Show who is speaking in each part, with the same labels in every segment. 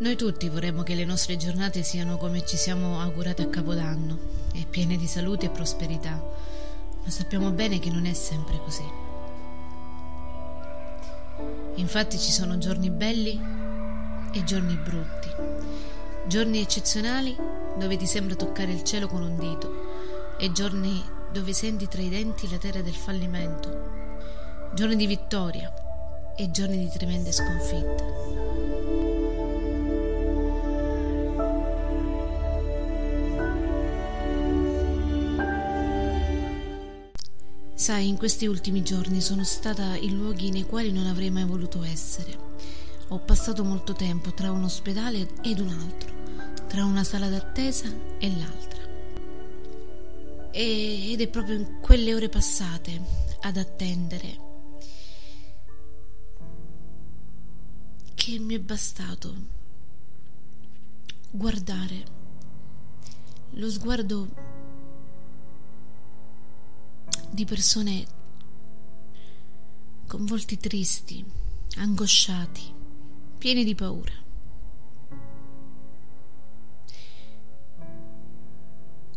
Speaker 1: Noi tutti vorremmo che le nostre giornate siano come ci siamo augurate a Capodanno, e piene di salute e prosperità, ma sappiamo bene che non è sempre così. Infatti ci sono giorni belli e giorni brutti, giorni eccezionali dove ti sembra toccare il cielo con un dito e giorni dove senti tra i denti la terra del fallimento, giorni di vittoria e giorni di tremende sconfitte. Sai, in questi ultimi giorni sono stata in luoghi nei quali non avrei mai voluto essere. Ho passato molto tempo tra un ospedale ed un altro, tra una sala d'attesa e l'altra. E, ed è proprio in quelle ore passate ad attendere che mi è bastato guardare lo sguardo di persone con volti tristi, angosciati, pieni di paura.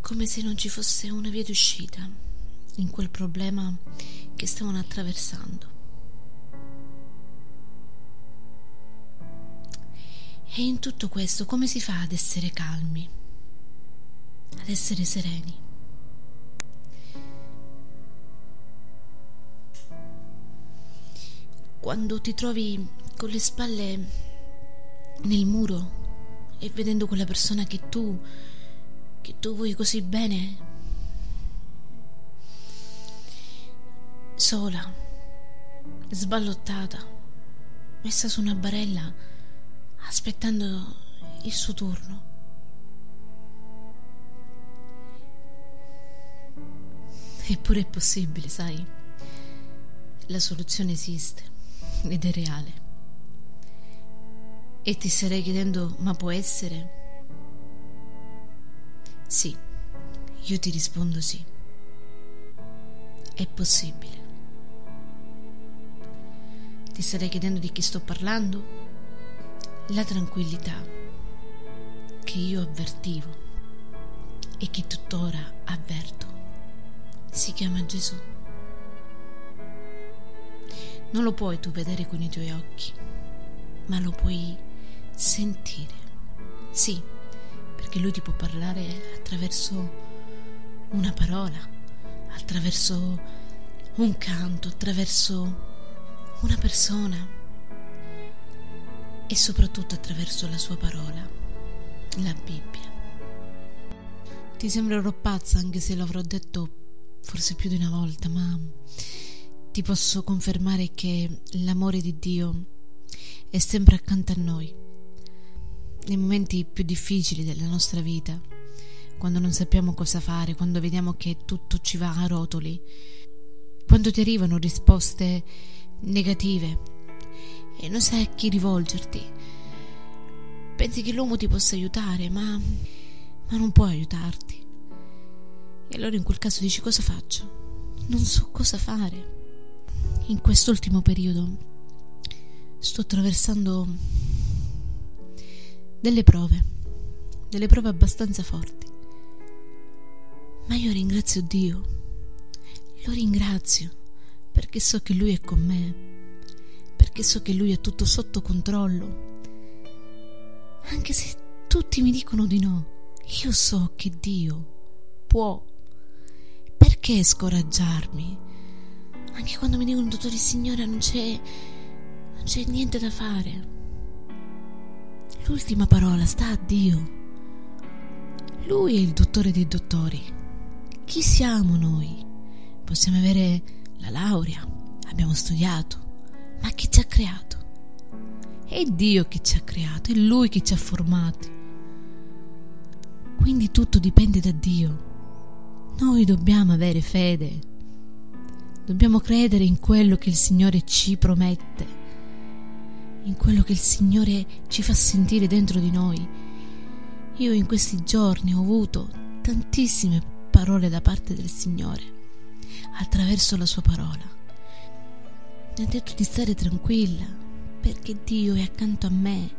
Speaker 1: Come se non ci fosse una via d'uscita in quel problema che stavano attraversando. E in tutto questo come si fa ad essere calmi, ad essere sereni? Quando ti trovi con le spalle nel muro e vedendo quella persona che tu che tu vuoi così bene sola sballottata messa su una barella aspettando il suo turno. Eppure è possibile sai la soluzione esiste ed è reale. E ti starei chiedendo, ma può essere? Sì, io ti rispondo sì. È possibile. Ti starei chiedendo di chi sto parlando? La tranquillità che io avvertivo e che tuttora avverto si chiama Gesù. Non lo puoi tu vedere con i tuoi occhi, ma lo puoi sentire. Sì, perché lui ti può parlare attraverso una parola, attraverso un canto, attraverso una persona e soprattutto attraverso la sua parola, la Bibbia. Ti sembrerò pazza anche se l'avrò detto forse più di una volta, ma ti posso confermare che l'amore di Dio è sempre accanto a noi. Nei momenti più difficili della nostra vita, quando non sappiamo cosa fare, quando vediamo che tutto ci va a rotoli, quando ti arrivano risposte negative e non sai a chi rivolgerti, pensi che l'uomo ti possa aiutare, ma, ma non può aiutarti. E allora in quel caso dici cosa faccio? Non so cosa fare in quest'ultimo periodo sto attraversando delle prove, delle prove abbastanza forti. Ma io ringrazio Dio, lo ringrazio perché so che Lui è con me, perché so che Lui ha tutto sotto controllo. Anche se tutti mi dicono di no, io so che Dio può. Perché scoraggiarmi? Anche quando mi dicono dottori signora non c'è non c'è niente da fare. L'ultima parola sta a Dio. Lui è il dottore dei dottori. Chi siamo noi? Possiamo avere la laurea, abbiamo studiato, ma chi ci ha creato? È Dio che ci ha creato, è Lui che ci ha formati. Quindi tutto dipende da Dio. Noi dobbiamo avere fede Dobbiamo credere in quello che il Signore ci promette, in quello che il Signore ci fa sentire dentro di noi. Io in questi giorni ho avuto tantissime parole da parte del Signore, attraverso la sua parola. Mi ha detto di stare tranquilla, perché Dio è accanto a me.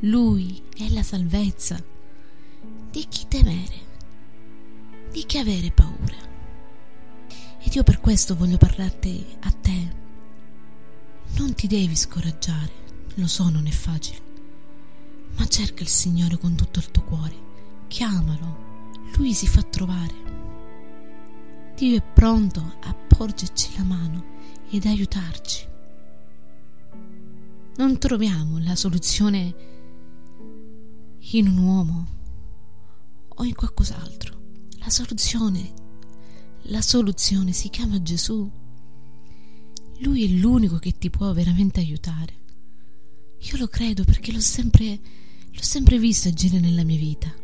Speaker 1: Lui è la salvezza. Di chi temere? Di che avere paura? Ed io per questo voglio parlarti a te. Non ti devi scoraggiare, lo so non è facile, ma cerca il Signore con tutto il tuo cuore, chiamalo, Lui si fa trovare. Dio è pronto a porgerci la mano ed aiutarci. Non troviamo la soluzione in un uomo o in qualcos'altro. La soluzione, la soluzione si chiama Gesù. Lui è l'unico che ti può veramente aiutare. Io lo credo perché l'ho sempre, l'ho sempre visto agire nella mia vita.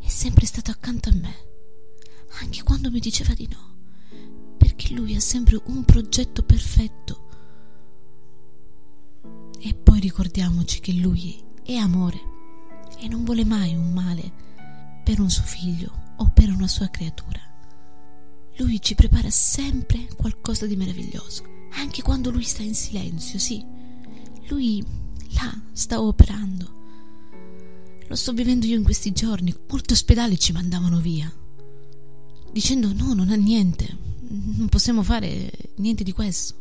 Speaker 1: È sempre stato accanto a me anche quando mi diceva di no, perché lui ha sempre un progetto perfetto. E poi ricordiamoci che lui è amore e non vuole mai un male per un suo figlio o per una sua creatura. Lui ci prepara sempre qualcosa di meraviglioso, anche quando lui sta in silenzio, sì. Lui là sta operando. Lo sto vivendo io in questi giorni. Molti ospedali ci mandavano via dicendo no, non ha niente, non possiamo fare niente di questo.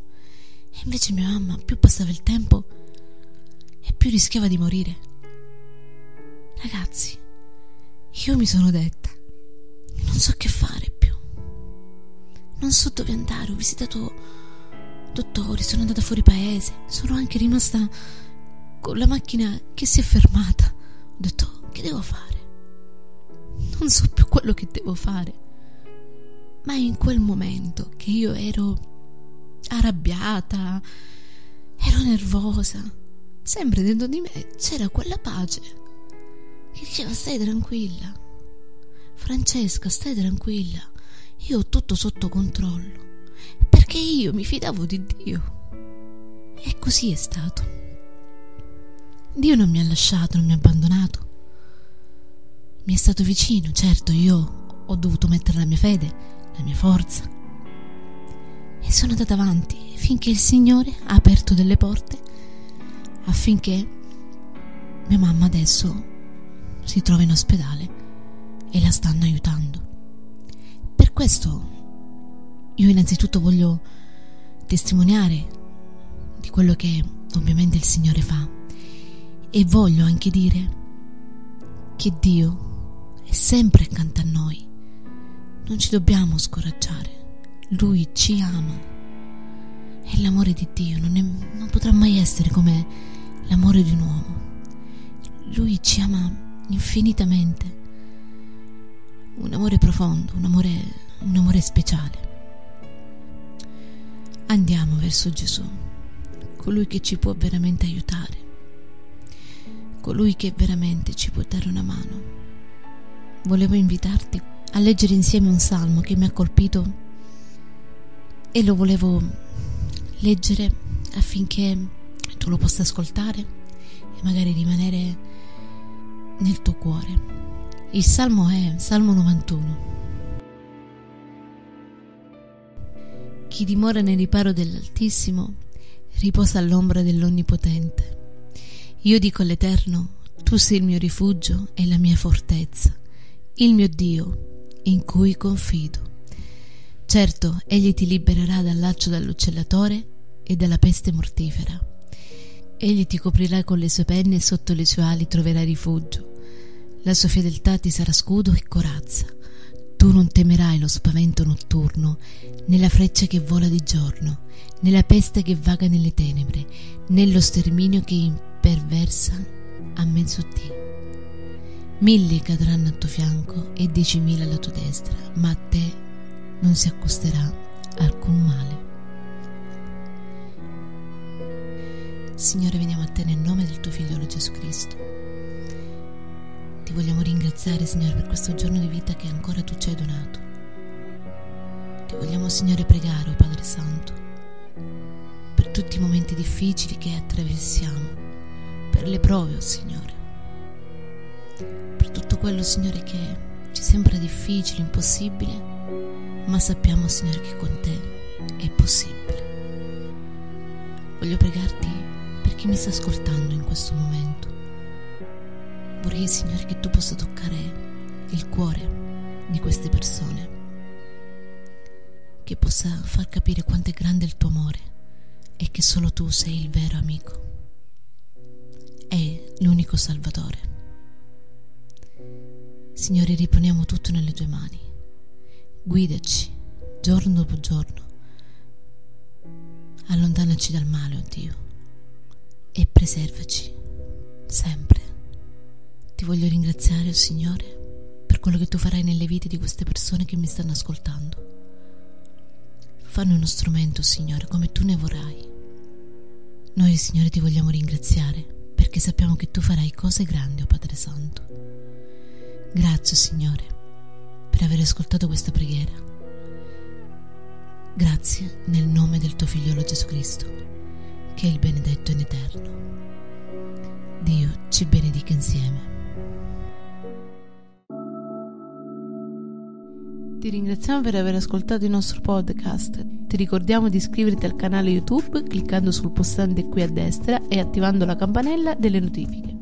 Speaker 1: E invece mia mamma più passava il tempo e più rischiava di morire. Ragazzi, io mi sono detta, so dove andare, ho visitato dottori, sono andata fuori paese, sono anche rimasta con la macchina che si è fermata. Ho detto, che devo fare? Non so più quello che devo fare ma in quel momento che io ero arrabbiata, ero nervosa, sempre dentro di me c'era quella pace che diceva stai tranquilla, Francesca stai tranquilla, io ho tutto sotto controllo, perché io mi fidavo di Dio. E così è stato. Dio non mi ha lasciato, non mi ha abbandonato. Mi è stato vicino, certo, io ho dovuto mettere la mia fede la mia forza. E sono andata avanti finché il Signore ha aperto delle porte affinché mia mamma adesso si trova in ospedale e la stanno aiutando. Questo io innanzitutto voglio testimoniare di quello che ovviamente il Signore fa e voglio anche dire che Dio è sempre accanto a noi non ci dobbiamo scoraggiare. Lui ci ama. E l'amore di Dio non, è, non potrà mai essere come l'amore di un uomo. Lui ci ama infinitamente. Un amore profondo, un amore, un amore speciale. Andiamo verso Gesù, colui che ci può veramente aiutare, colui che veramente ci può dare una mano. Volevo invitarti a leggere insieme un salmo che mi ha colpito e lo volevo leggere affinché tu lo possa ascoltare e magari rimanere nel tuo cuore. Il salmo è Salmo 91. Chi dimora nel riparo dell'Altissimo riposa all'ombra dell'Onnipotente. Io dico all'Eterno, tu sei il mio rifugio e la mia fortezza, il mio Dio in cui confido. Certo, egli ti libererà dal laccio dell'uccellatore e dalla peste mortifera. Egli ti coprirà con le sue penne e sotto le sue ali troverai rifugio. La sua fedeltà ti sarà scudo e corazza. Tu non temerai lo spavento notturno, né la freccia che vola di giorno, né la peste che vaga nelle tenebre, né lo sterminio che imperversa a mezzodì. Mille cadranno al tuo fianco e diecimila alla tua destra, ma a te non si accosterà alcun male. Signore, veniamo a te nel nome del tuo figliolo Gesù Cristo. Ti vogliamo ringraziare, Signore, per questo giorno di vita che ancora tu ci hai donato. Ti vogliamo, Signore, pregare, oh Padre Santo, per tutti i momenti difficili che attraversiamo, per le prove, oh Signore per tutto quello, Signore, che ci sembra difficile, impossibile, ma sappiamo, Signore, che con te è possibile. Voglio pregarti per chi mi sta ascoltando in questo momento, Vorrei, Signore, che tu possa toccare il cuore di queste persone, che possa far capire quanto è grande il tuo amore e che solo tu sei il vero amico e l'unico Salvatore. Signore, riponiamo tutto nelle tue mani. Guidaci giorno dopo giorno. Allontanaci dal male, oh Dio, e preservaci sempre. Ti voglio ringraziare, oh Signore, per quello che tu farai nelle vite di queste persone che mi stanno ascoltando. Fanno uno strumento, Signore, come tu ne vorrai. Noi, Signore, ti vogliamo ringraziare perché sappiamo che tu farai cose grandi, o oh Padre Santo. Grazie, Signore, per aver ascoltato questa preghiera. Grazie nel nome del tuo figliolo Gesù Cristo, che è il benedetto in eterno. Dio ci benedica insieme.
Speaker 2: Ti ringraziamo per aver ascoltato il nostro podcast. Ti ricordiamo di iscriverti al canale YouTube cliccando sul pulsante qui a destra e attivando la campanella delle notifiche.